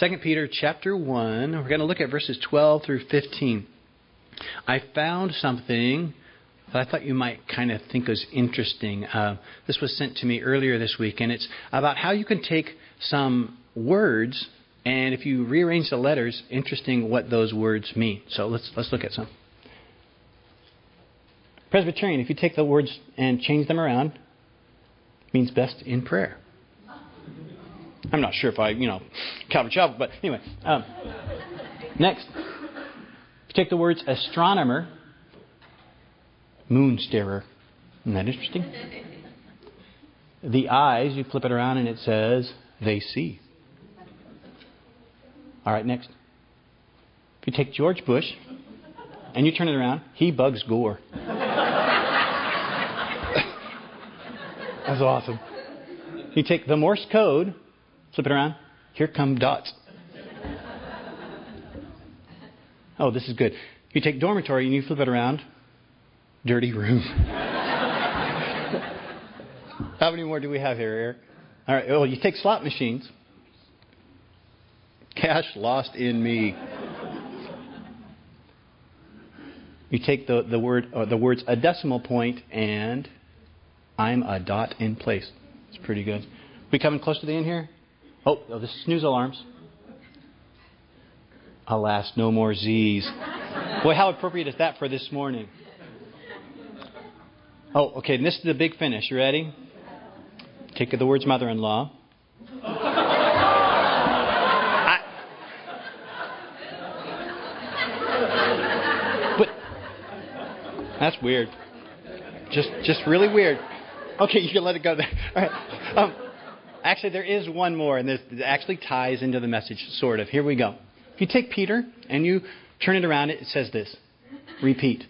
2 Peter chapter 1. We're going to look at verses 12 through 15. I found something that I thought you might kind of think was interesting. Uh, this was sent to me earlier this week, and it's about how you can take some words and if you rearrange the letters, interesting what those words mean. So let's let's look at some. Presbyterian, if you take the words and change them around, means best in prayer. I'm not sure if I, you know, Calvin Chapel, but anyway. Um, next, take the words astronomer, moon starer. Isn't that interesting? The eyes, you flip it around and it says, they see. All right, next. If you take George Bush and you turn it around, he bugs Gore. That's awesome. You take the Morse code, flip it around, here come dots. Oh, this is good. You take dormitory and you flip it around, dirty room. How many more do we have here, Eric? All right. Well, you take slot machines. Cash lost in me. You take the, the word or the words a decimal point and I'm a dot in place. It's pretty good. We coming close to the end here? Oh, oh this is snooze alarms. Alas, no more Z's. Boy, how appropriate is that for this morning? Oh, okay, and this is the big finish. You ready? Take the words mother in law. but that's weird. Just just really weird. Okay, you can let it go there. All right. Um, actually, there is one more, and this actually ties into the message, sort of. Here we go. If you take Peter and you turn it around, it says this repeat.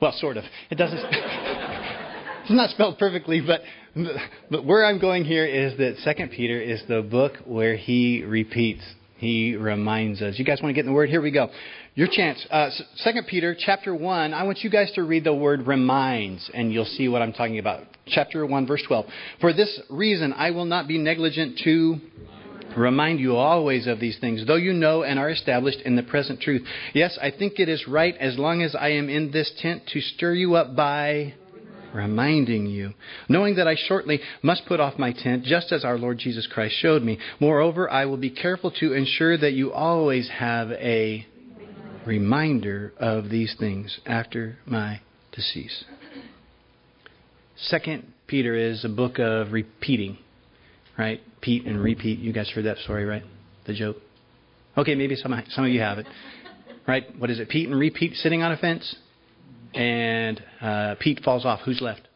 Well, sort of. It doesn't. it's not spelled perfectly, but, but where I'm going here is that Second Peter is the book where he repeats. He reminds us. You guys want to get in the word? Here we go. Your chance. Uh, Peter chapter one. I want you guys to read the word reminds, and you'll see what I'm talking about. Chapter one, verse twelve. For this reason, I will not be negligent to remind you always of these things, though you know and are established in the present truth. Yes, I think it is right, as long as I am in this tent, to stir you up by reminding you, knowing that I shortly must put off my tent, just as our Lord Jesus Christ showed me. Moreover, I will be careful to ensure that you always have a reminder of these things after my decease. Second Peter is a book of repeating, right? Pete and repeat. You guys heard that story, right? The joke. Okay, maybe some some of you have it, right? What is it? Pete and repeat sitting on a fence, and uh, Pete falls off. Who's left?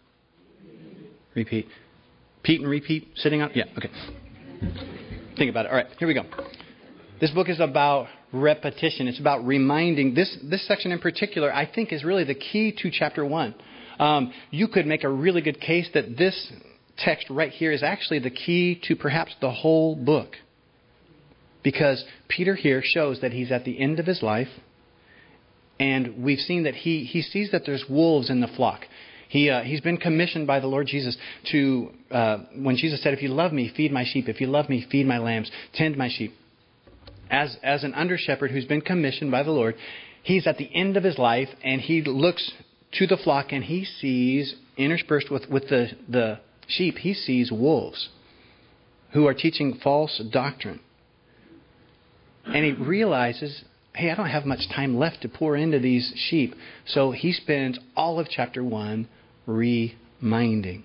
Repeat. Pete and repeat sitting on. Yeah. Okay. Think about it. All right. Here we go. This book is about repetition. It's about reminding. This, this section in particular, I think, is really the key to chapter 1. Um, you could make a really good case that this text right here is actually the key to perhaps the whole book. Because Peter here shows that he's at the end of his life, and we've seen that he, he sees that there's wolves in the flock. He, uh, he's been commissioned by the Lord Jesus to, uh, when Jesus said, If you love me, feed my sheep. If you love me, feed my lambs, tend my sheep as, as an under shepherd who's been commissioned by the Lord, he's at the end of his life and he looks to the flock and he sees, interspersed with, with the, the sheep, he sees wolves who are teaching false doctrine. And he realizes, hey, I don't have much time left to pour into these sheep. So he spends all of chapter 1 reminding.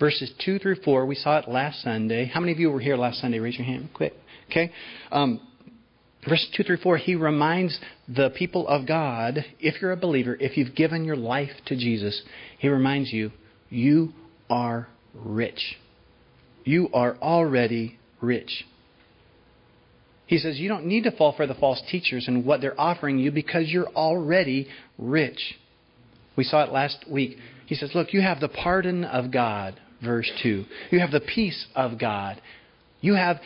Verses 2 through 4, we saw it last Sunday. How many of you were here last Sunday? Raise your hand quick. Okay? Um, verse 2 through 4, he reminds the people of God, if you're a believer, if you've given your life to Jesus, he reminds you, you are rich. You are already rich. He says you don't need to fall for the false teachers and what they're offering you because you're already rich. We saw it last week. He says, Look, you have the pardon of God, verse 2. You have the peace of God. You have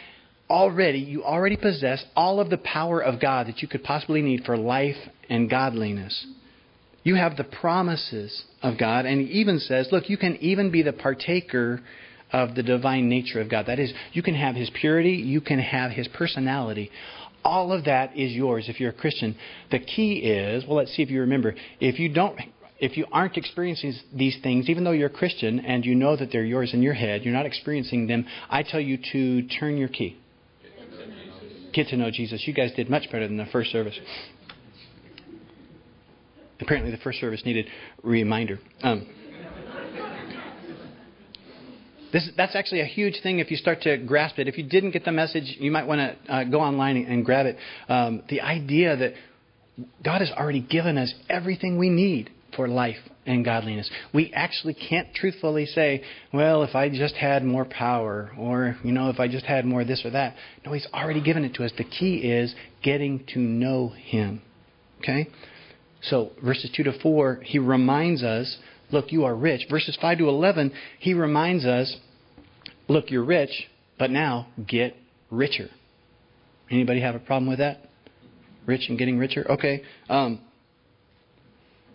already, you already possess all of the power of God that you could possibly need for life and godliness. You have the promises of God, and he even says, look, you can even be the partaker of the divine nature of God. That is, you can have His purity, you can have His personality. All of that is yours if you're a Christian. The key is, well, let's see if you remember. If you don't if you aren't experiencing these things, even though you're a Christian and you know that they're yours in your head, you're not experiencing them, I tell you to turn your key. Get to know Jesus. You guys did much better than the first service. Apparently, the first service needed reminder. Um, this, that's actually a huge thing if you start to grasp it. If you didn't get the message, you might want to uh, go online and grab it. Um, the idea that God has already given us everything we need for life and godliness. We actually can't truthfully say, well, if I just had more power, or, you know, if I just had more this or that. No, He's already given it to us. The key is getting to know Him. Okay? So, verses 2 to 4, He reminds us, look, you are rich. Verses 5 to 11, He reminds us, look, you're rich, but now get richer. Anybody have a problem with that? Rich and getting richer? Okay. Um,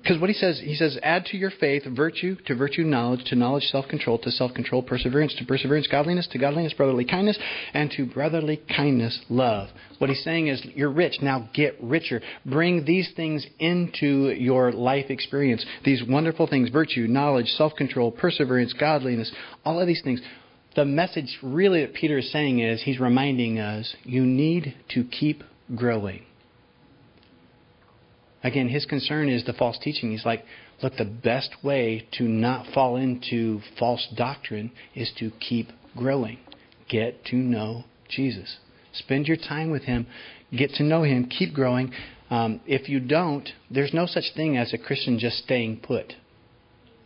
because what he says, he says, add to your faith virtue, to virtue knowledge, to knowledge self control, to self control perseverance, to perseverance godliness, to godliness brotherly kindness, and to brotherly kindness love. What he's saying is, you're rich, now get richer. Bring these things into your life experience. These wonderful things virtue, knowledge, self control, perseverance, godliness, all of these things. The message really that Peter is saying is, he's reminding us, you need to keep growing. Again, his concern is the false teaching. He's like, look, the best way to not fall into false doctrine is to keep growing. Get to know Jesus. Spend your time with him. Get to know him. Keep growing. Um, if you don't, there's no such thing as a Christian just staying put.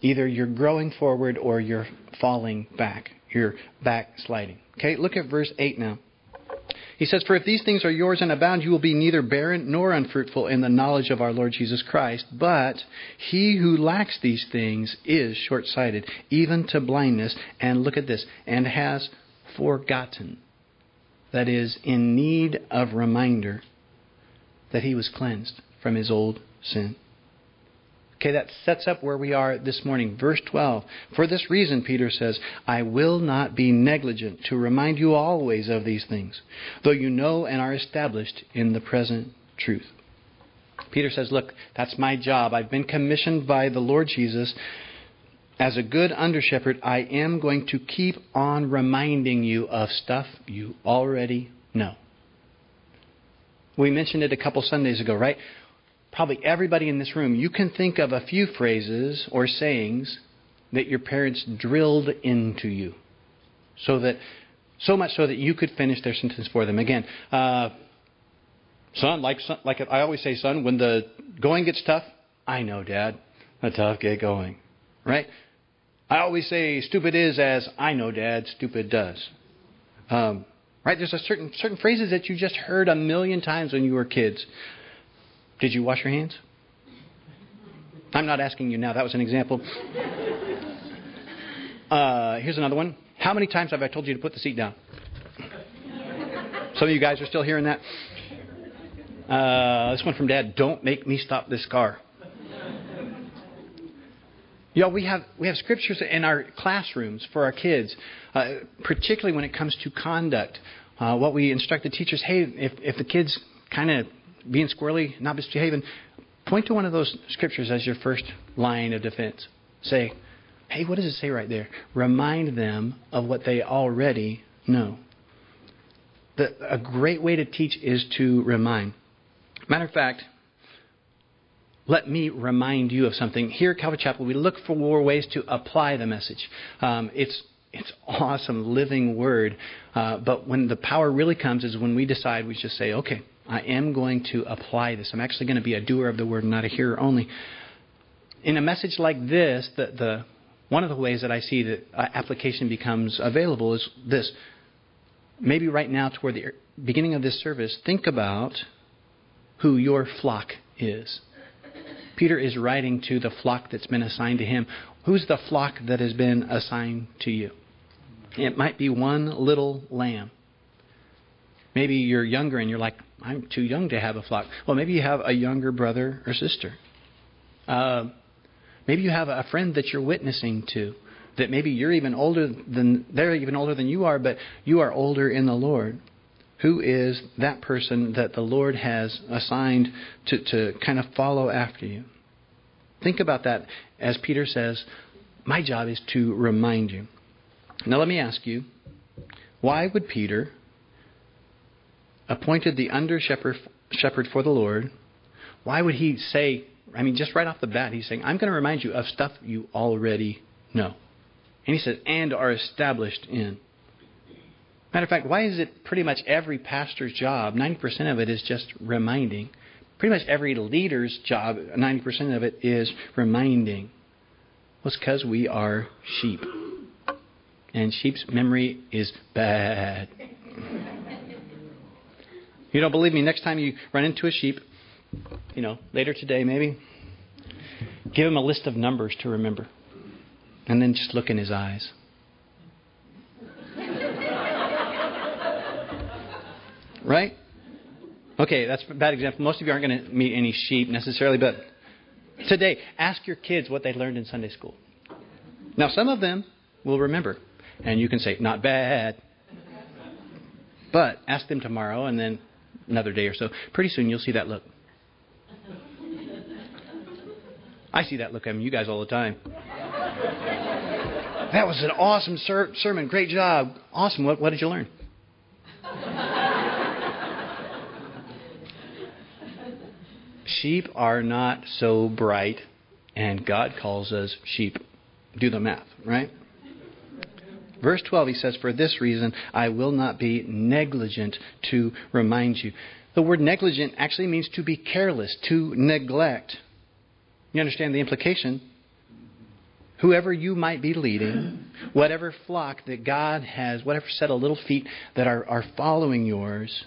Either you're growing forward or you're falling back. You're backsliding. Okay, look at verse 8 now. He says, For if these things are yours and abound, you will be neither barren nor unfruitful in the knowledge of our Lord Jesus Christ. But he who lacks these things is short sighted, even to blindness, and look at this, and has forgotten. That is, in need of reminder that he was cleansed from his old sin. Okay, that sets up where we are this morning. Verse 12. For this reason, Peter says, I will not be negligent to remind you always of these things, though you know and are established in the present truth. Peter says, Look, that's my job. I've been commissioned by the Lord Jesus. As a good under shepherd, I am going to keep on reminding you of stuff you already know. We mentioned it a couple Sundays ago, right? Probably everybody in this room, you can think of a few phrases or sayings that your parents drilled into you. So that so much so that you could finish their sentence for them. Again, uh, son, like son, like I always say, son, when the going gets tough, I know, Dad, the tough get going, right? I always say, stupid is as I know, Dad, stupid does. Um, right? There's a certain certain phrases that you just heard a million times when you were kids. Did you wash your hands? I'm not asking you now. That was an example. Uh, here's another one. How many times have I told you to put the seat down? Some of you guys are still hearing that. Uh, this one from Dad. Don't make me stop this car. Know, we have we have scriptures in our classrooms for our kids, uh, particularly when it comes to conduct. Uh, what we instruct the teachers: Hey, if if the kids kind of being squirrely, not misbehaving, point to one of those scriptures as your first line of defense. Say, hey, what does it say right there? Remind them of what they already know. The, a great way to teach is to remind. Matter of fact, let me remind you of something. Here at Calvary Chapel, we look for ways to apply the message. Um, it's it's awesome, living word. Uh, but when the power really comes is when we decide we just say, okay, I am going to apply this. I'm actually going to be a doer of the word, not a hearer only. In a message like this, the, the one of the ways that I see that uh, application becomes available is this. Maybe right now, toward the beginning of this service, think about who your flock is. Peter is writing to the flock that's been assigned to him. Who's the flock that has been assigned to you? It might be one little lamb. Maybe you're younger and you're like, I'm too young to have a flock. Well, maybe you have a younger brother or sister. Uh, maybe you have a friend that you're witnessing to. that maybe you're even older than they're even older than you are, but you are older in the Lord. Who is that person that the Lord has assigned to, to kind of follow after you? Think about that as Peter says, My job is to remind you. Now, let me ask you, why would Peter, appointed the under shepherd for the Lord, why would he say, I mean, just right off the bat, he's saying, I'm going to remind you of stuff you already know. And he says, and are established in. Matter of fact, why is it pretty much every pastor's job, 90% of it is just reminding? Pretty much every leader's job, 90% of it is reminding. Well, it's because we are sheep. And sheep's memory is bad. you don't believe me? Next time you run into a sheep, you know, later today maybe, give him a list of numbers to remember. And then just look in his eyes. right? Okay, that's a bad example. Most of you aren't going to meet any sheep necessarily, but today, ask your kids what they learned in Sunday school. Now, some of them will remember, and you can say, not bad. But ask them tomorrow and then another day or so. Pretty soon you'll see that look. I see that look on you guys all the time. That was an awesome ser- sermon. Great job. Awesome. What, what did you learn? sheep are not so bright, and God calls us sheep. Do the math, right? Verse 12, he says, For this reason I will not be negligent to remind you. The word negligent actually means to be careless, to neglect. You understand the implication? Whoever you might be leading, whatever flock that God has, whatever set of little feet that are, are following yours,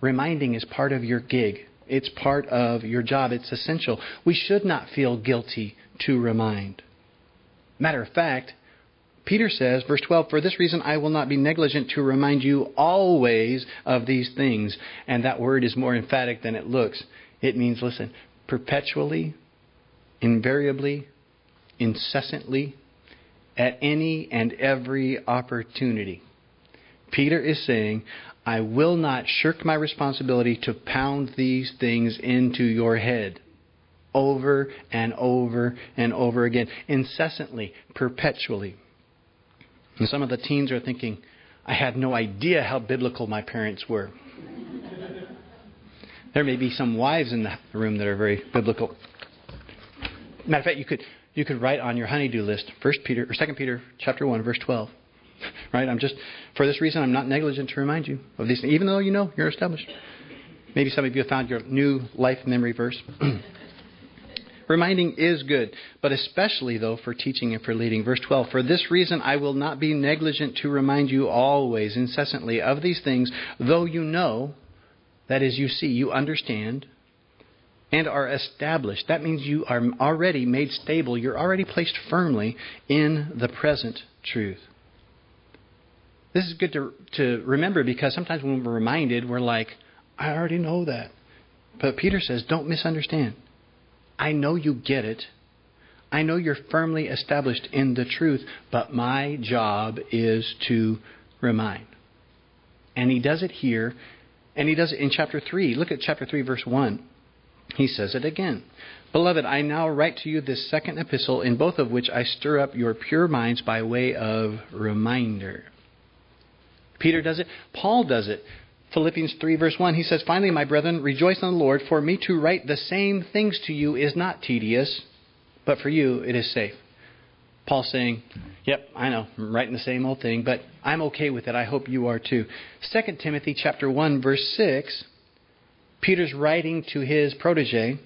reminding is part of your gig. It's part of your job. It's essential. We should not feel guilty to remind. Matter of fact, Peter says, verse 12, For this reason I will not be negligent to remind you always of these things. And that word is more emphatic than it looks. It means, listen, perpetually, invariably, incessantly, at any and every opportunity. Peter is saying, I will not shirk my responsibility to pound these things into your head over and over and over again, incessantly, perpetually. And some of the teens are thinking, I had no idea how biblical my parents were. there may be some wives in the room that are very biblical. Matter of fact, you could you could write on your honey-do list, First Peter or Second Peter chapter one, verse twelve. right? I'm just, for this reason, I'm not negligent to remind you of these things, even though you know you're established. Maybe some of you have found your new life memory verse. Reminding is good, but especially, though, for teaching and for leading. Verse 12 For this reason I will not be negligent to remind you always, incessantly, of these things, though you know, that is, you see, you understand, and are established. That means you are already made stable, you're already placed firmly in the present truth. This is good to, to remember because sometimes when we're reminded, we're like, I already know that. But Peter says, don't misunderstand. I know you get it. I know you're firmly established in the truth, but my job is to remind. And he does it here, and he does it in chapter 3. Look at chapter 3, verse 1. He says it again. Beloved, I now write to you this second epistle, in both of which I stir up your pure minds by way of reminder. Peter does it. Paul does it. Philippians 3, verse 1, he says, Finally, my brethren, rejoice in the Lord. For me to write the same things to you is not tedious, but for you it is safe. Paul saying, Yep, I know, I'm writing the same old thing, but I'm okay with it. I hope you are too. 2 Timothy chapter 1, verse 6, Peter's writing to his protege,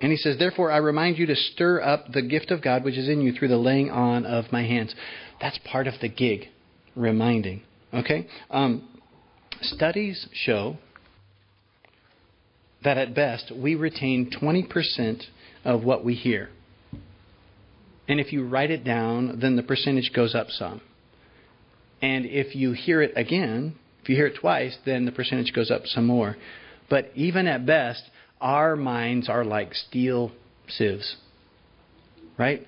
and he says, Therefore I remind you to stir up the gift of God which is in you through the laying on of my hands. That's part of the gig, reminding. Okay? Um, studies show that at best we retain 20% of what we hear. And if you write it down, then the percentage goes up some. And if you hear it again, if you hear it twice, then the percentage goes up some more. But even at best, our minds are like steel sieves. Right?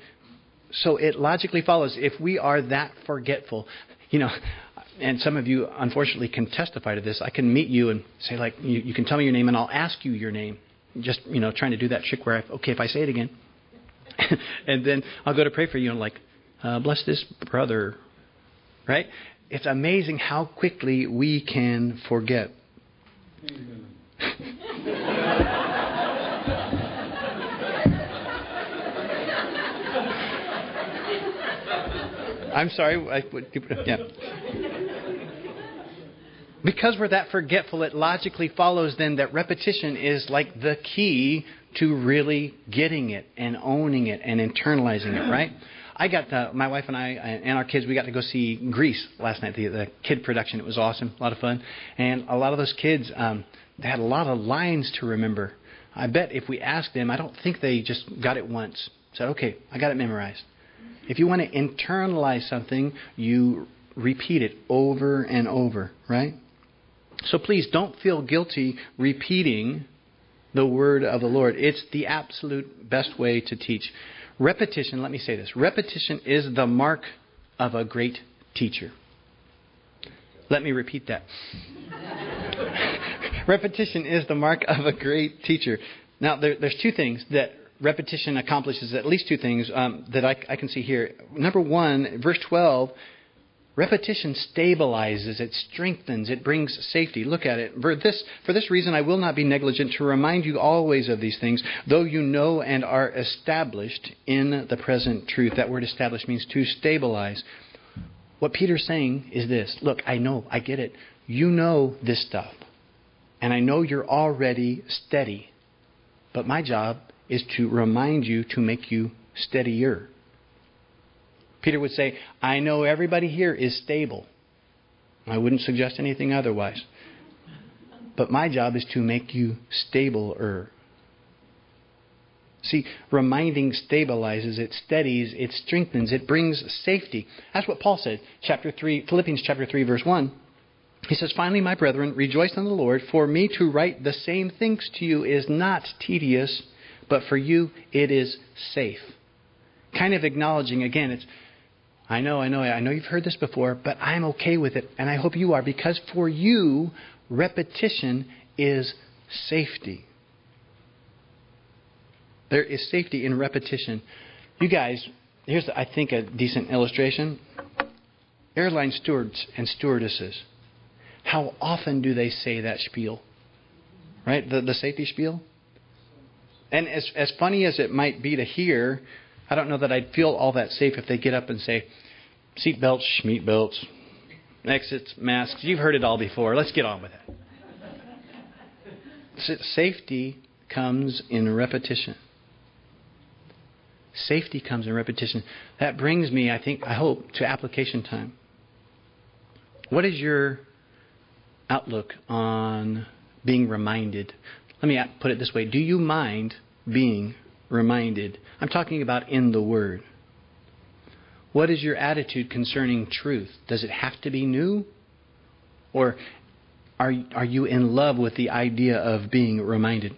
so it logically follows if we are that forgetful, you know, and some of you unfortunately can testify to this. I can meet you and say like, you, you can tell me your name and I'll ask you your name. Just you know, trying to do that trick where I, okay, if I say it again, and then I'll go to pray for you and like, uh, bless this brother, right? It's amazing how quickly we can forget. I'm sorry. I, yeah. Because we're that forgetful, it logically follows then that repetition is like the key to really getting it and owning it and internalizing it, right? I got to, my wife and I and our kids. We got to go see Grease last night, the, the kid production. It was awesome, a lot of fun, and a lot of those kids um, they had a lot of lines to remember. I bet if we asked them, I don't think they just got it once. Said, "Okay, I got it memorized." If you want to internalize something, you repeat it over and over, right? So please don't feel guilty repeating the word of the Lord. It's the absolute best way to teach. Repetition, let me say this repetition is the mark of a great teacher. Let me repeat that. repetition is the mark of a great teacher. Now, there, there's two things that repetition accomplishes, at least two things um, that I, I can see here. Number one, verse 12 Repetition stabilizes, it strengthens, it brings safety. Look at it. For this, for this reason, I will not be negligent to remind you always of these things, though you know and are established in the present truth. That word established means to stabilize. What Peter's saying is this Look, I know, I get it. You know this stuff. And I know you're already steady. But my job is to remind you to make you steadier. Peter would say, I know everybody here is stable. I wouldn't suggest anything otherwise. But my job is to make you stabler. See, reminding stabilizes, it steadies, it strengthens, it brings safety. That's what Paul said, chapter 3, Philippians chapter 3 verse 1. He says, Finally, my brethren, rejoice in the Lord. For me to write the same things to you is not tedious, but for you it is safe. Kind of acknowledging, again, it's I know, I know, I know you've heard this before, but I'm okay with it, and I hope you are, because for you, repetition is safety. There is safety in repetition. You guys, here's, I think, a decent illustration. Airline stewards and stewardesses. How often do they say that spiel? Right? The, the safety spiel? And as, as funny as it might be to hear, I don't know that I'd feel all that safe if they get up and say, seat belts, schmeat belts, exits, masks. You've heard it all before. Let's get on with it. Safety comes in repetition. Safety comes in repetition. That brings me, I think, I hope, to application time. What is your outlook on being reminded? Let me put it this way Do you mind being reminded. I'm talking about in the Word. What is your attitude concerning truth? Does it have to be new? Or are, are you in love with the idea of being reminded?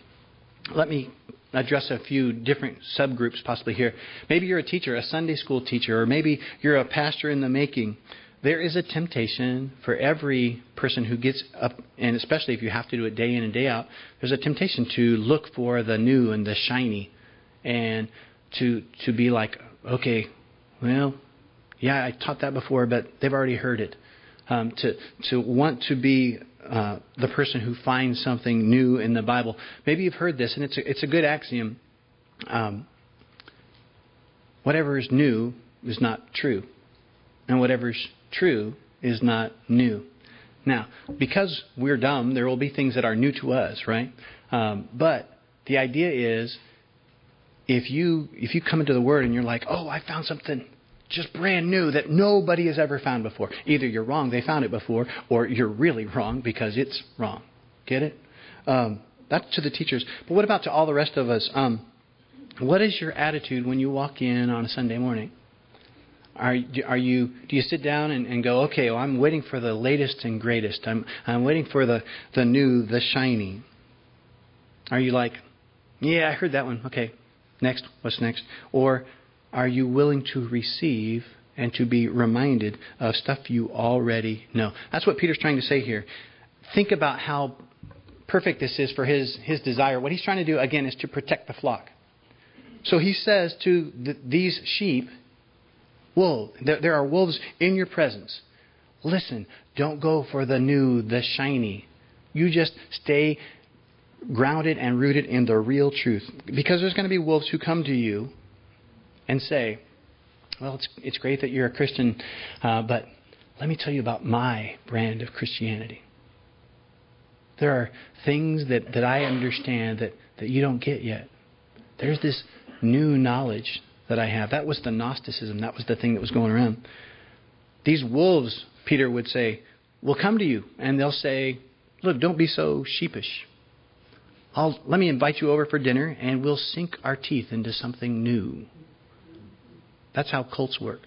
Let me address a few different subgroups possibly here. Maybe you're a teacher, a Sunday school teacher, or maybe you're a pastor in the making. There is a temptation for every person who gets up, and especially if you have to do it day in and day out, there's a temptation to look for the new and the shiny and to to be like, okay, well, yeah, I taught that before, but they've already heard it. Um, to to want to be uh, the person who finds something new in the Bible. Maybe you've heard this, and it's a, it's a good axiom. Um, whatever is new is not true, and whatever is true is not new. Now, because we're dumb, there will be things that are new to us, right? Um, but the idea is if you if you come into the Word and you're like, oh, I found something just brand new that nobody has ever found before. Either you're wrong, they found it before, or you're really wrong because it's wrong. Get it? Um, that's to the teachers. But what about to all the rest of us? Um, what is your attitude when you walk in on a Sunday morning? Are, are you do you sit down and, and go, okay, well, I'm waiting for the latest and greatest. I'm I'm waiting for the the new, the shiny. Are you like, yeah, I heard that one. Okay, Next, what's next? Or are you willing to receive and to be reminded of stuff you already know? That's what Peter's trying to say here. Think about how perfect this is for his, his desire. What he's trying to do, again, is to protect the flock. So he says to the, these sheep, There, there are wolves in your presence. Listen, don't go for the new, the shiny. You just stay grounded and rooted in the real truth. Because there's going to be wolves who come to you and say, Well, it's, it's great that you're a Christian, uh, but let me tell you about my brand of Christianity. There are things that, that I understand that, that you don't get yet. There's this new knowledge that I have. That was the Gnosticism. That was the thing that was going around. These wolves, Peter would say, will come to you and they'll say, Look, don't be so sheepish. I'll, let me invite you over for dinner and we'll sink our teeth into something new. That's how cults work.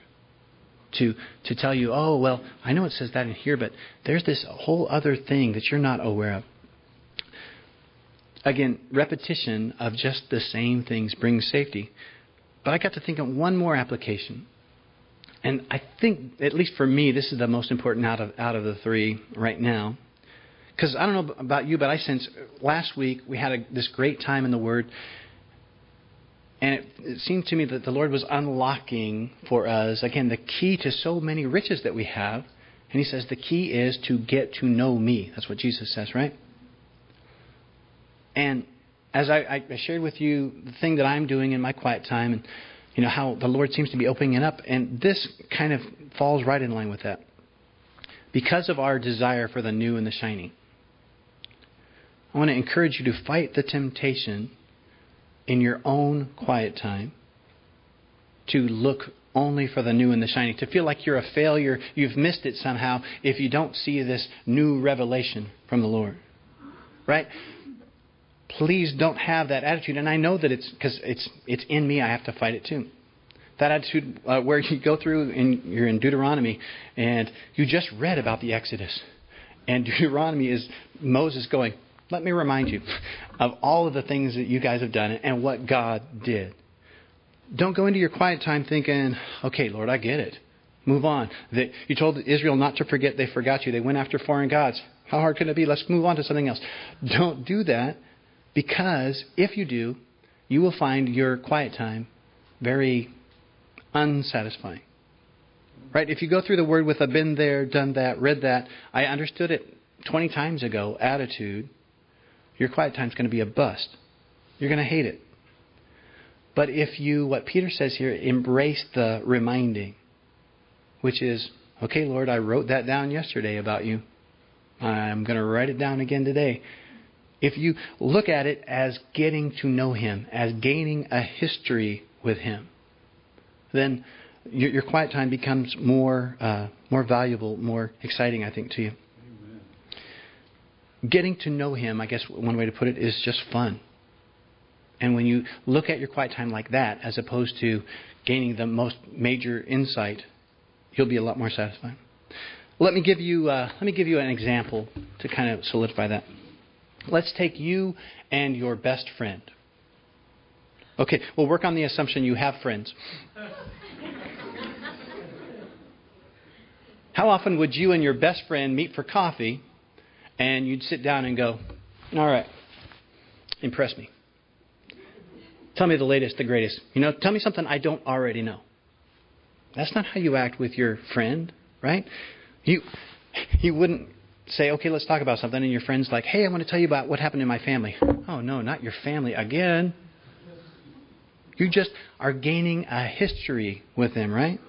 To, to tell you, oh, well, I know it says that in here, but there's this whole other thing that you're not aware of. Again, repetition of just the same things brings safety. But I got to think of one more application. And I think, at least for me, this is the most important out of, out of the three right now. Because I don't know about you, but I sense uh, last week we had a, this great time in the Word. And it, it seemed to me that the Lord was unlocking for us, again, the key to so many riches that we have. And He says the key is to get to know me. That's what Jesus says, right? And as I, I shared with you the thing that I'm doing in my quiet time and you know how the Lord seems to be opening it up, and this kind of falls right in line with that. Because of our desire for the new and the shiny, I want to encourage you to fight the temptation in your own quiet time to look only for the new and the shiny, to feel like you're a failure, you've missed it somehow if you don't see this new revelation from the Lord. Right? Please don't have that attitude. And I know that it's because it's it's in me. I have to fight it too. That attitude uh, where you go through and you're in Deuteronomy and you just read about the Exodus, and Deuteronomy is Moses going, "Let me remind you of all of the things that you guys have done and what God did." Don't go into your quiet time thinking, "Okay, Lord, I get it." Move on. You told Israel not to forget they forgot you. They went after foreign gods. How hard can it be? Let's move on to something else. Don't do that because if you do, you will find your quiet time very unsatisfying. Right? If you go through the word with a been there, done that, read that, I understood it 20 times ago attitude, your quiet time is going to be a bust. You're going to hate it. But if you, what Peter says here, embrace the reminding, which is, okay, Lord, I wrote that down yesterday about you. I'm going to write it down again today. If you look at it as getting to know Him, as gaining a history with Him, then your, your quiet time becomes more uh, more valuable, more exciting, I think, to you. Amen. Getting to know Him, I guess one way to put it, is just fun. And when you look at your quiet time like that, as opposed to gaining the most major insight, you'll be a lot more satisfied. Let me give you uh, let me give you an example to kind of solidify that. Let's take you and your best friend. Okay, we'll work on the assumption you have friends. How often would you and your best friend meet for coffee and you'd sit down and go, All right, impress me. Tell me the latest, the greatest. You know, tell me something I don't already know. That's not how you act with your friend, right? You you wouldn't say, okay, let's talk about something, and your friend's like, hey, I want to tell you about what happened in my family. Oh, no, not your family again. You just are gaining a history with them, right?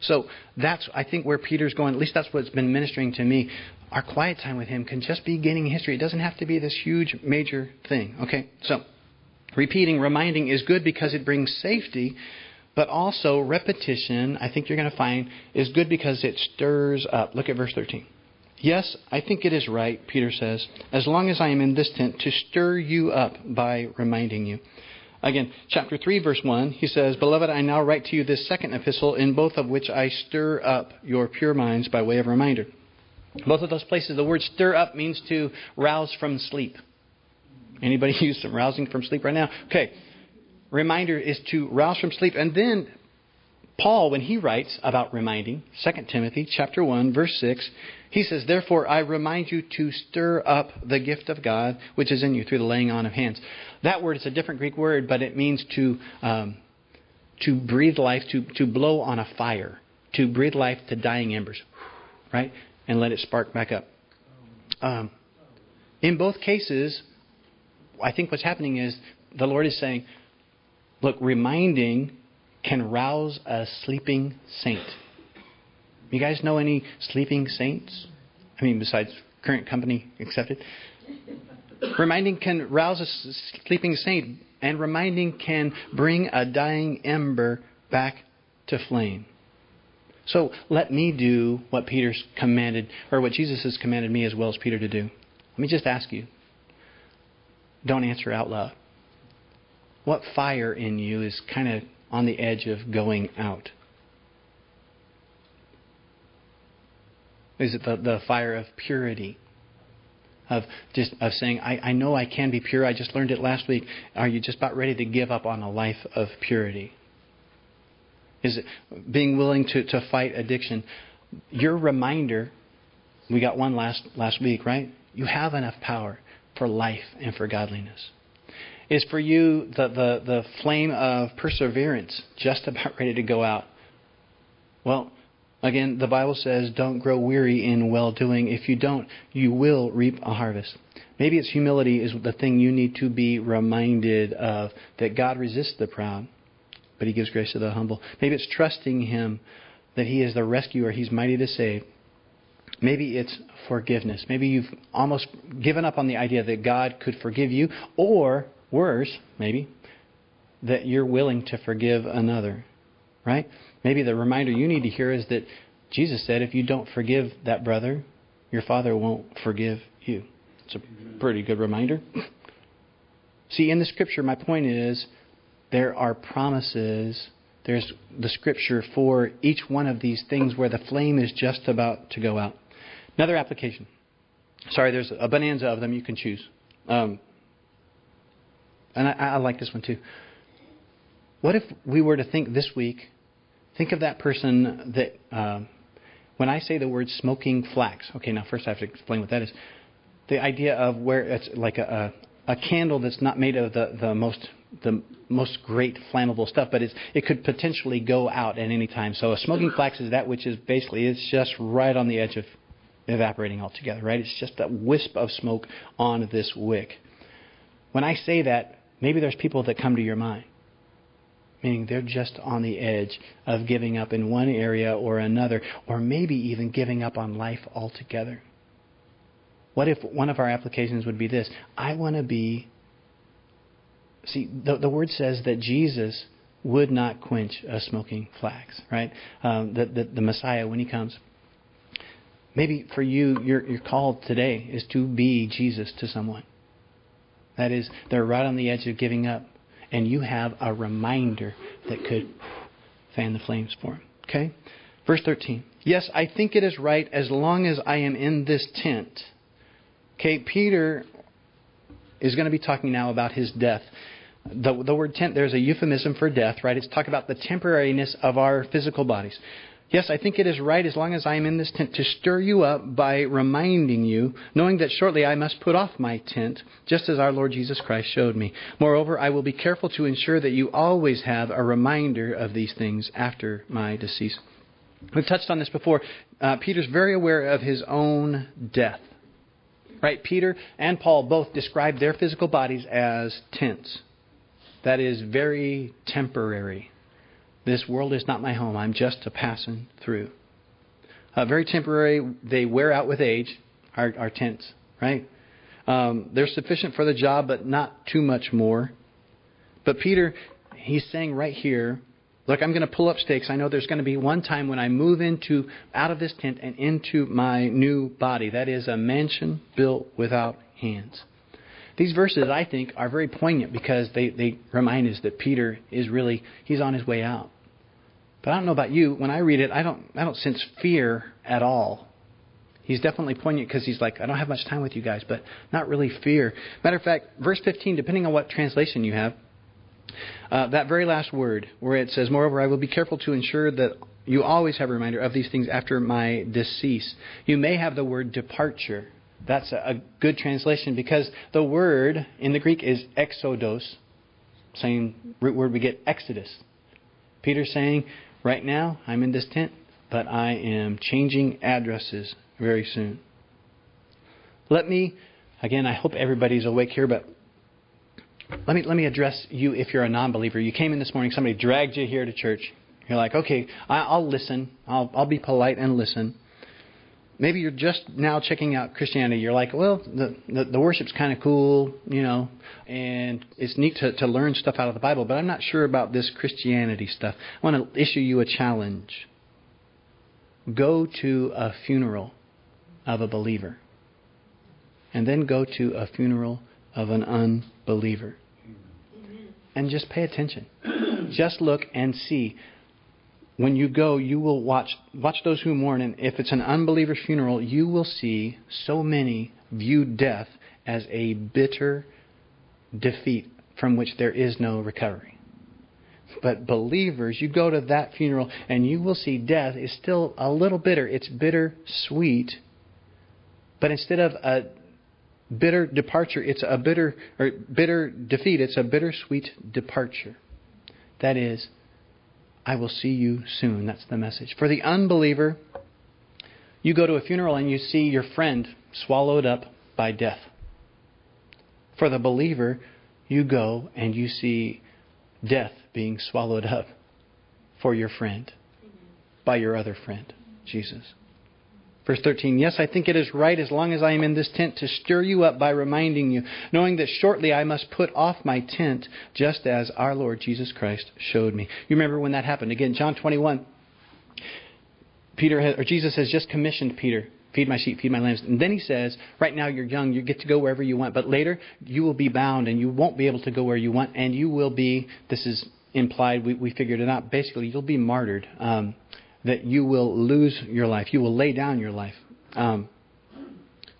So that's, I think, where Peter's going. At least that's what's been ministering to me. Our quiet time with him can just be gaining history. It doesn't have to be this huge, major thing. Okay? So, repeating, reminding is good because it brings safety, but also repetition, I think you're going to find, is good because it stirs up. Look at verse 13. Yes, I think it is right, Peter says, as long as I am in this tent, to stir you up by reminding you. Again, chapter 3, verse 1, he says, Beloved, I now write to you this second epistle, in both of which I stir up your pure minds by way of reminder. Both of those places, the word stir up means to rouse from sleep. Anybody use some rousing from sleep right now? Okay. reminder is to rouse from sleep. And then Paul, when he writes about reminding, 2 Timothy chapter 1, verse 6, he says, Therefore I remind you to stir up the gift of God which is in you through the laying on of hands. That word is a different Greek word, but it means to, um, to breathe life, to, to blow on a fire, to breathe life to dying embers, right? And let it spark back up. Um, in both cases, I think what's happening is the Lord is saying, look, reminding can rouse a sleeping saint. You guys know any sleeping saints? I mean, besides current company accepted? reminding can rouse a sleeping saint, and reminding can bring a dying ember back to flame. So let me do what Peter's commanded, or what Jesus has commanded me as well as Peter to do. Let me just ask you. Don't answer out loud. What fire in you is kind of on the edge of going out? Is it the, the fire of purity? Of just of saying, I, I know I can be pure. I just learned it last week. Are you just about ready to give up on a life of purity? Is it being willing to, to fight addiction? Your reminder, we got one last last week, right? You have enough power for life and for godliness. Is for you the, the, the flame of perseverance just about ready to go out? Well, Again, the Bible says, don't grow weary in well doing. If you don't, you will reap a harvest. Maybe it's humility is the thing you need to be reminded of that God resists the proud, but He gives grace to the humble. Maybe it's trusting Him that He is the rescuer, He's mighty to save. Maybe it's forgiveness. Maybe you've almost given up on the idea that God could forgive you, or worse, maybe, that you're willing to forgive another. Right? Maybe the reminder you need to hear is that Jesus said, if you don't forgive that brother, your father won't forgive you. It's a pretty good reminder. See, in the scripture, my point is there are promises. There's the scripture for each one of these things where the flame is just about to go out. Another application. Sorry, there's a bonanza of them you can choose. Um, and I, I like this one too. What if we were to think this week Think of that person that, uh, when I say the word smoking flax, okay, now first I have to explain what that is. The idea of where it's like a, a, a candle that's not made of the, the most the most great flammable stuff, but it's, it could potentially go out at any time. So a smoking flax is that which is basically it's just right on the edge of evaporating altogether, right? It's just a wisp of smoke on this wick. When I say that, maybe there's people that come to your mind meaning they're just on the edge of giving up in one area or another, or maybe even giving up on life altogether. What if one of our applications would be this? I want to be. See, the, the word says that Jesus would not quench a smoking flax, right? Um, the, the, the Messiah, when he comes. Maybe for you, your, your call today is to be Jesus to someone. That is, they're right on the edge of giving up and you have a reminder that could fan the flames for them. Okay? Verse 13. Yes, I think it is right as long as I am in this tent. Okay, Peter is going to be talking now about his death. The, the word tent, there's a euphemism for death, right? It's talk about the temporariness of our physical bodies. Yes, I think it is right as long as I am in this tent to stir you up by reminding you, knowing that shortly I must put off my tent, just as our Lord Jesus Christ showed me. Moreover, I will be careful to ensure that you always have a reminder of these things after my decease. We've touched on this before. Uh, Peter's very aware of his own death. Right? Peter and Paul both describe their physical bodies as tents. That is very temporary. This world is not my home. I'm just a passing through. Uh, very temporary. They wear out with age, our, our tents, right? Um, they're sufficient for the job, but not too much more. But Peter, he's saying right here, look, I'm going to pull up stakes. I know there's going to be one time when I move into out of this tent and into my new body. That is a mansion built without hands. These verses, I think, are very poignant because they, they remind us that Peter is really, he's on his way out. But I don't know about you. When I read it, I don't, I don't sense fear at all. He's definitely poignant because he's like, I don't have much time with you guys, but not really fear. Matter of fact, verse 15, depending on what translation you have, Uh, that very last word, where it says, Moreover, I will be careful to ensure that you always have a reminder of these things after my decease. You may have the word departure. That's a, a good translation because the word in the Greek is exodos, same root word we get exodus. Peter's saying, Right now, I'm in this tent, but I am changing addresses very soon. Let me, again, I hope everybody's awake here, but let me, let me address you if you're a non believer. You came in this morning, somebody dragged you here to church. You're like, okay, I'll listen. I'll, I'll be polite and listen. Maybe you're just now checking out Christianity. You're like, well, the, the, the worship's kind of cool, you know, and it's neat to, to learn stuff out of the Bible, but I'm not sure about this Christianity stuff. I want to issue you a challenge. Go to a funeral of a believer, and then go to a funeral of an unbeliever and just pay attention. just look and see. When you go, you will watch watch those who mourn, and if it's an unbeliever's funeral, you will see so many view death as a bitter defeat from which there is no recovery. But believers, you go to that funeral and you will see death is still a little bitter. It's bitter sweet. But instead of a bitter departure, it's a bitter or bitter defeat, it's a bittersweet departure. That is, I will see you soon. That's the message. For the unbeliever, you go to a funeral and you see your friend swallowed up by death. For the believer, you go and you see death being swallowed up for your friend by your other friend, Jesus. Verse 13, Yes, I think it is right as long as I am in this tent to stir you up by reminding you, knowing that shortly I must put off my tent, just as our Lord Jesus Christ showed me. You remember when that happened? Again, John 21. Peter has, or Jesus has just commissioned Peter, feed my sheep, feed my lambs. And then he says, right now you're young, you get to go wherever you want, but later you will be bound and you won't be able to go where you want, and you will be, this is implied, we, we figured it out, basically you'll be martyred. Um, that you will lose your life. You will lay down your life. Um,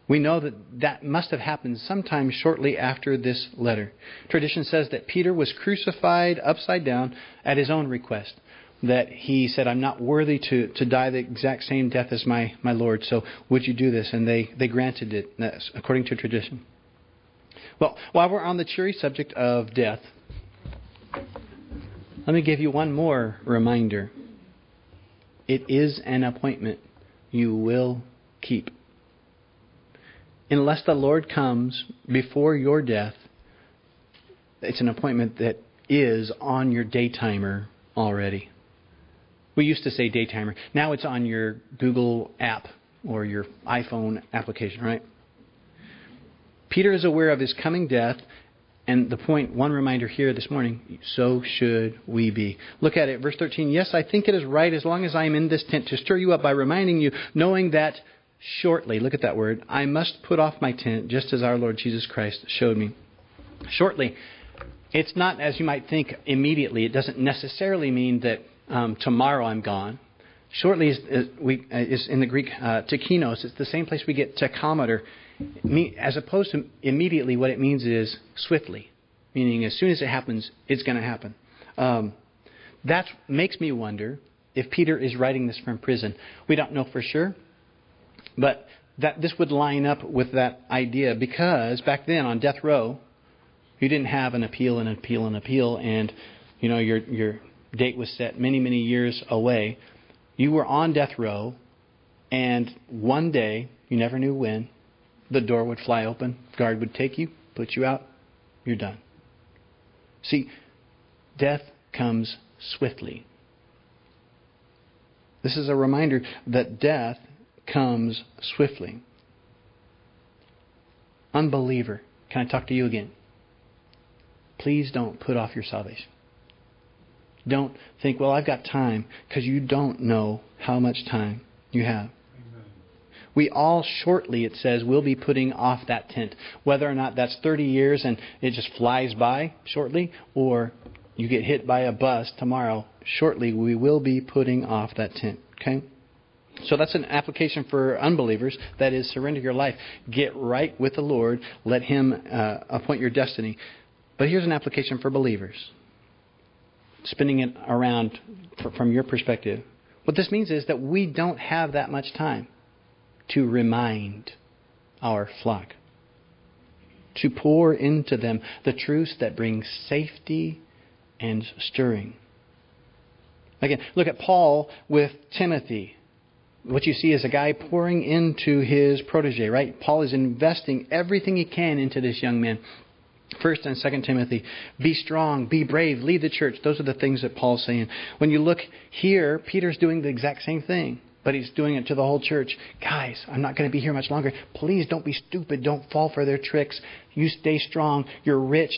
we know that that must have happened sometime shortly after this letter. Tradition says that Peter was crucified upside down at his own request. That he said, I'm not worthy to, to die the exact same death as my, my Lord, so would you do this? And they, they granted it, according to tradition. Well, while we're on the cheery subject of death, let me give you one more reminder. It is an appointment you will keep. Unless the Lord comes before your death, it's an appointment that is on your daytimer already. We used to say daytimer. Now it's on your Google app or your iPhone application, right? Peter is aware of his coming death and the point, one reminder here this morning, so should we be. Look at it, verse 13. Yes, I think it is right as long as I am in this tent to stir you up by reminding you, knowing that shortly, look at that word, I must put off my tent just as our Lord Jesus Christ showed me. Shortly, it's not as you might think immediately. It doesn't necessarily mean that um, tomorrow I'm gone. Shortly is, is, we, is in the Greek uh. It's the same place we get tachometer as opposed to immediately, what it means is swiftly, meaning as soon as it happens, it's going to happen. Um, that makes me wonder if Peter is writing this from prison. We don't know for sure, but that this would line up with that idea because back then on death row, you didn't have an appeal and an appeal and appeal, and you know your your date was set many many years away. You were on death row, and one day you never knew when the door would fly open, guard would take you, put you out, you're done. See, death comes swiftly. This is a reminder that death comes swiftly. Unbeliever, can I talk to you again? Please don't put off your salvation. Don't think, well, I've got time, because you don't know how much time you have. We all shortly, it says, will be putting off that tent. Whether or not that's 30 years and it just flies by shortly, or you get hit by a bus tomorrow, shortly we will be putting off that tent. Okay? So that's an application for unbelievers. That is, surrender your life. Get right with the Lord. Let Him uh, appoint your destiny. But here's an application for believers. spinning it around from your perspective. What this means is that we don't have that much time to remind our flock, to pour into them the truths that bring safety and stirring. Again, look at Paul with Timothy. What you see is a guy pouring into his protege, right? Paul is investing everything he can into this young man. First and Second Timothy, be strong, be brave, lead the church. Those are the things that Paul's saying. When you look here, Peter's doing the exact same thing, but he's doing it to the whole church. Guys, I'm not going to be here much longer. Please don't be stupid. Don't fall for their tricks. You stay strong. You're rich.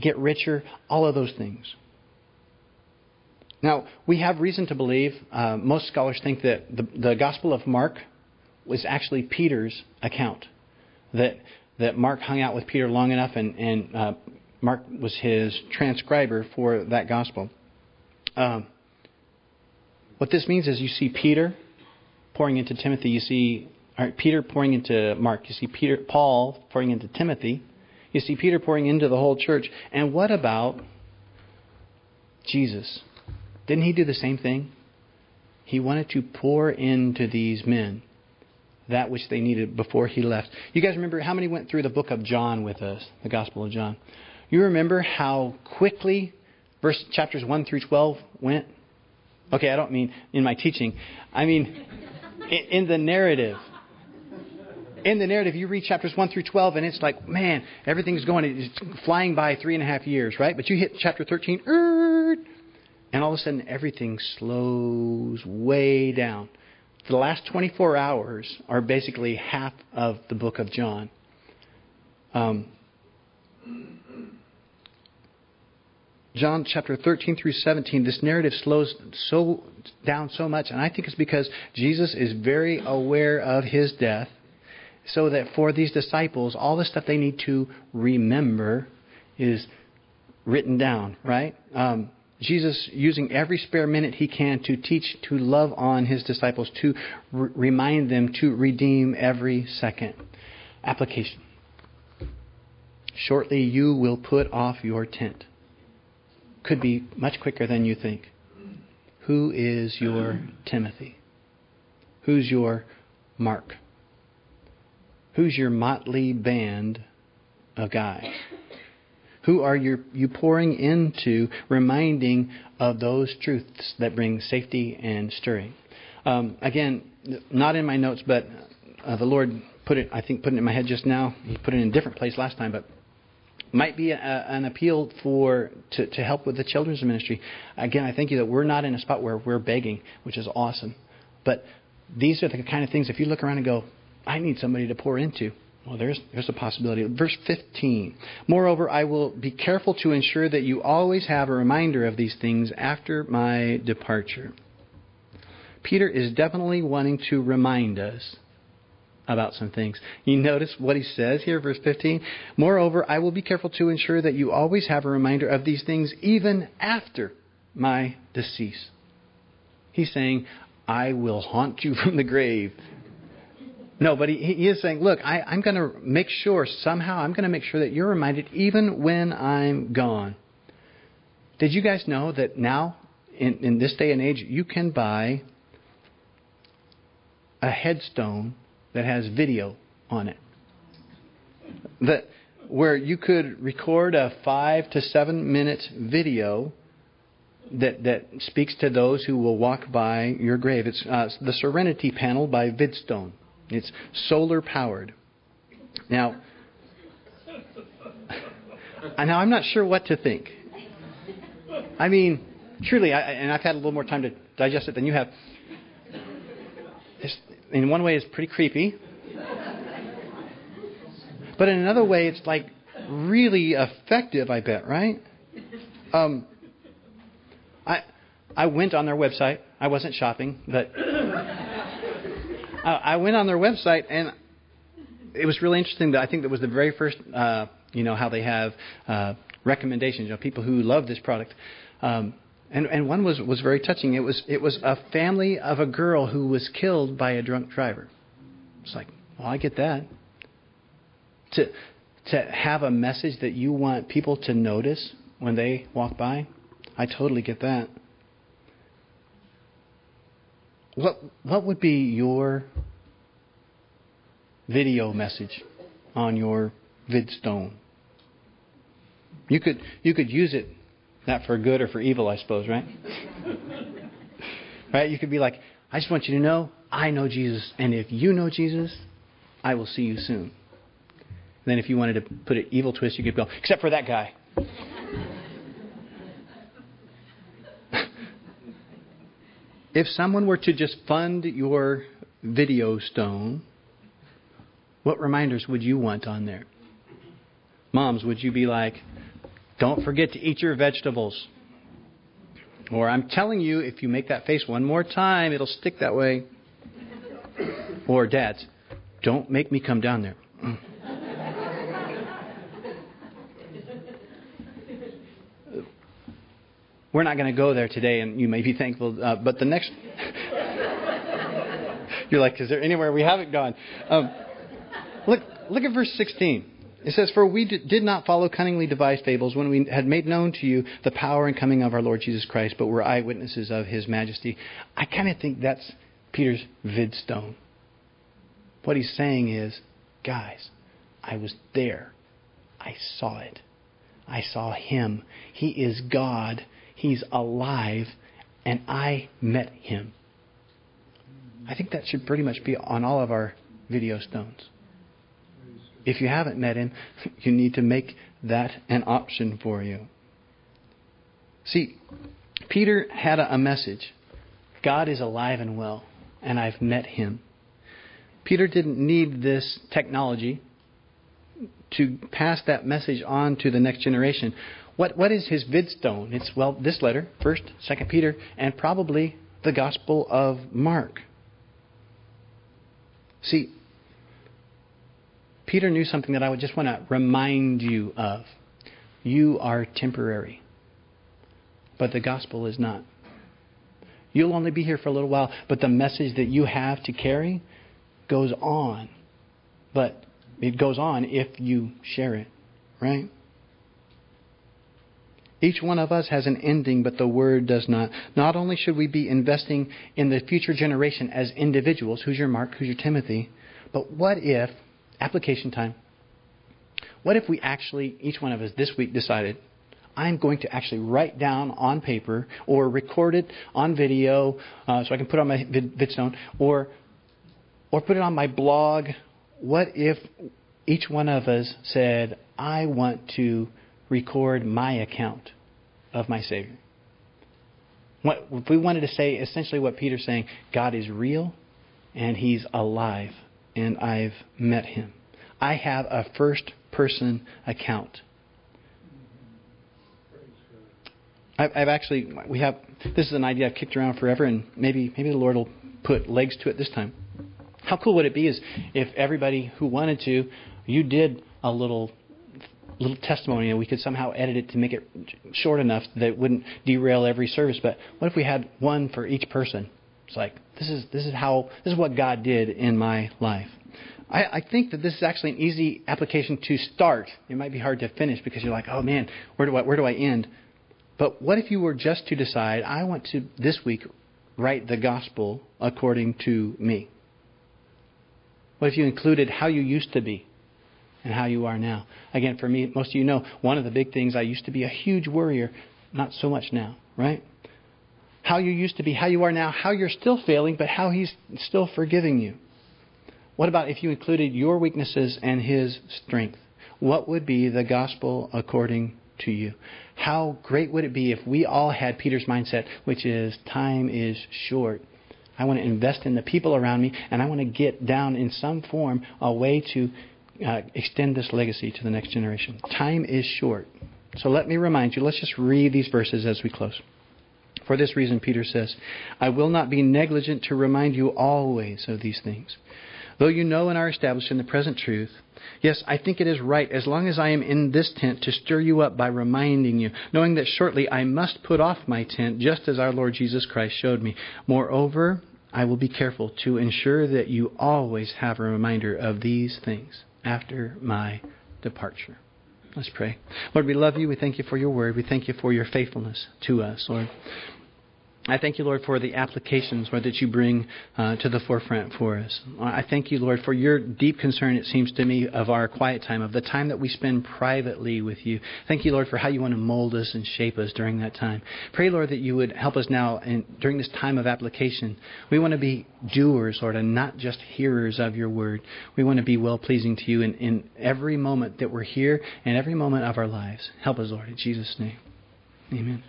Get richer. All of those things. Now, we have reason to believe, uh, most scholars think that the, the Gospel of Mark was actually Peter's account. That that Mark hung out with Peter long enough, and, and uh, Mark was his transcriber for that gospel. Um, what this means is you see Peter pouring into Timothy. You see Peter pouring into Mark. You see Peter Paul pouring into Timothy. You see Peter pouring into the whole church. And what about Jesus? Didn't he do the same thing? He wanted to pour into these men that which they needed before he left. You guys remember how many went through the book of John with us, the Gospel of John? You remember how quickly verse chapters 1 through 12 went? Okay, I don't mean in my teaching. I mean in, the narrative. In the narrative, you read chapters 1 through 12, and it's like, man, everything's going, it's flying by three and a half years, right? But you hit chapter 13, and all of a sudden everything slows way down the last 24 hours are basically half of the book of John. Um, John chapter 13 through 17, this narrative slows so down so much, and I think it's because Jesus is very aware of his death, so that for these disciples, all the stuff they need to remember is written down, right? Um, Jesus using every spare minute he can to teach, to love on his disciples, to r- remind them to redeem every second. Application. Shortly you will put off your tent. Could be much quicker than you think. Who is your Timothy? Who's your Mark? Who's your motley band of guys? Who are you, you pouring into, reminding of those truths that bring safety and stirring? Um, again, not in my notes, but uh, the Lord put it, I think, put it in my head just now. He put it in a different place last time, but might be a, an appeal for to, to help with the children's ministry. Again, I thank you that we're not in a spot where we're begging, which is awesome. But these are the kind of things, if you look around and go, I need somebody to pour into, well, there's, there's a possibility. Verse 15. Moreover, I will be careful to ensure that you always have a reminder of these things after my departure. Peter is definitely wanting to remind us about some things. You notice what he says here, verse 15? Moreover, I will be careful to ensure that you always have a reminder of these things even after my decease. He's saying, I will haunt you from the grave no, but he, he is saying, look, I, I'm going to make sure, somehow, I'm going to make sure that you're reminded even when I'm gone. Did you guys know that now, in, in this day and age, you can buy a headstone that has video on it? That where you could record a five to seven minute video that that speaks to those who will walk by your grave. It's uh, the Serenity Panel by Vidstone. It's solar powered. Now, now I'm not sure what to think. I mean, truly, I, and I've had a little more time to digest it than you have. In one way, it's pretty creepy. But in another way, it's like really effective, I bet, right? Um, I I went on their website. I wasn't shopping, but I went on their website and it was really interesting. That I think that was the very first, uh, you know, how they have uh, recommendations. You know, people who love this product. Um, and, and one was, was very touching. It was it was a family of a girl who was killed by a drunk driver. It's like, well, I get that. To to have a message that you want people to notice when they walk by. I totally get that. What what would be your video message on your vidstone? You could you could use it not for good or for evil, I suppose, right? right? You could be like, I just want you to know I know Jesus, and if you know Jesus, I will see you soon. And then if you wanted to put an evil twist, you could go, except for that guy. if someone were to just fund your video stone, what reminders would you want on there? Moms, would you be like, don't forget to eat your vegetables? Or I'm telling you, if you make that face one more time, it'll stick that way. Or dads, don't make me come down there. We're not going to go there today, and you may be thankful. Uh, but the next, you're like, is there anywhere we haven't gone? Um, look, look at verse 16. It says, For we did not follow cunningly devised fables when we had made known to you the power and coming of our Lord Jesus Christ, but were eyewitnesses of his majesty. I kind of think that's Peter's vidstone. What he's saying is, guys, I was there. I saw it. I saw him. He is God. He's alive. And I met him. I think that should pretty much be on all of our video stones. If you haven't met him, you need to make that an option for you. See, Peter had a message God is alive and well, and I've met him. Peter didn't need this technology to pass that message on to the next generation. What, what is his vidstone? It's, well, this letter, 1st, 2nd Peter, and probably the Gospel of Mark. See, Peter knew something that I would just want to remind you of. You are temporary, but the gospel is not. You'll only be here for a little while, but the message that you have to carry goes on. But it goes on if you share it, right? Each one of us has an ending, but the word does not. Not only should we be investing in the future generation as individuals, who's your Mark, who's your Timothy, but what if application time. What if we actually, each one of us this week decided, I'm going to actually write down on paper or record it on video uh, so I can put on my vid- VidStone or, or put it on my blog. What if each one of us said, I want to record my account of my Savior? What, if we wanted to say essentially what Peter's saying, God is real and He's alive and I've met him. I have a first person account. I've actually, we have, this is an idea I've kicked around forever, and maybe, maybe the Lord will put legs to it this time. How cool would it be is if everybody who wanted to, you did a little little testimony and we could somehow edit it to make it short enough that it wouldn't derail every service. But what if we had one for each person? It's like this is this is how this is what God did in my life. I, I think that this is actually an easy application to start. It might be hard to finish because you're like, oh man, where do I where do I end? But what if you were just to decide, I want to this week write the gospel according to me? What if you included how you used to be and how you are now? Again, for me, most of you know, one of the big things, I used to be a huge worrier, not so much now, right? How you used to be, how you are now, how you're still failing, but how He's still forgiving you. What about if you included your weaknesses and His strength? What would be the gospel according to you? How great would it be if we all had Peter's mindset, which is time is short. I want to invest in the people around me, and I want to get down in some form a way to uh, extend this legacy to the next generation. Time is short. So let me remind you, let's just read these verses as we close. For this reason, Peter says, I will not be negligent to remind you always of these things. Though you know and are established in the present truth, yes, I think it is right, as long as I am in this tent, to stir you up by reminding you, knowing that shortly I must put off my tent, just as our Lord Jesus Christ showed me. Moreover, I will be careful to ensure that you always have a reminder of these things after my departure. Let's pray. Lord, we love you. We thank you for your word. We thank you for your faithfulness to us, Lord. I thank you, Lord, for the applications, Lord, that you bring uh, to the forefront for us. I thank you, Lord, for your deep concern, it seems to me, of our quiet time, of the time that we spend privately with you. Thank you, Lord, for how you want to mold us and shape us during that time. Pray, Lord, that you would help us now and during this time of application. We want to be doers, Lord, and not just hearers of your word. We want to be well pleasing to you in, in every moment that we're here and every moment of our lives. Help us, Lord, in Jesus' name. Amen.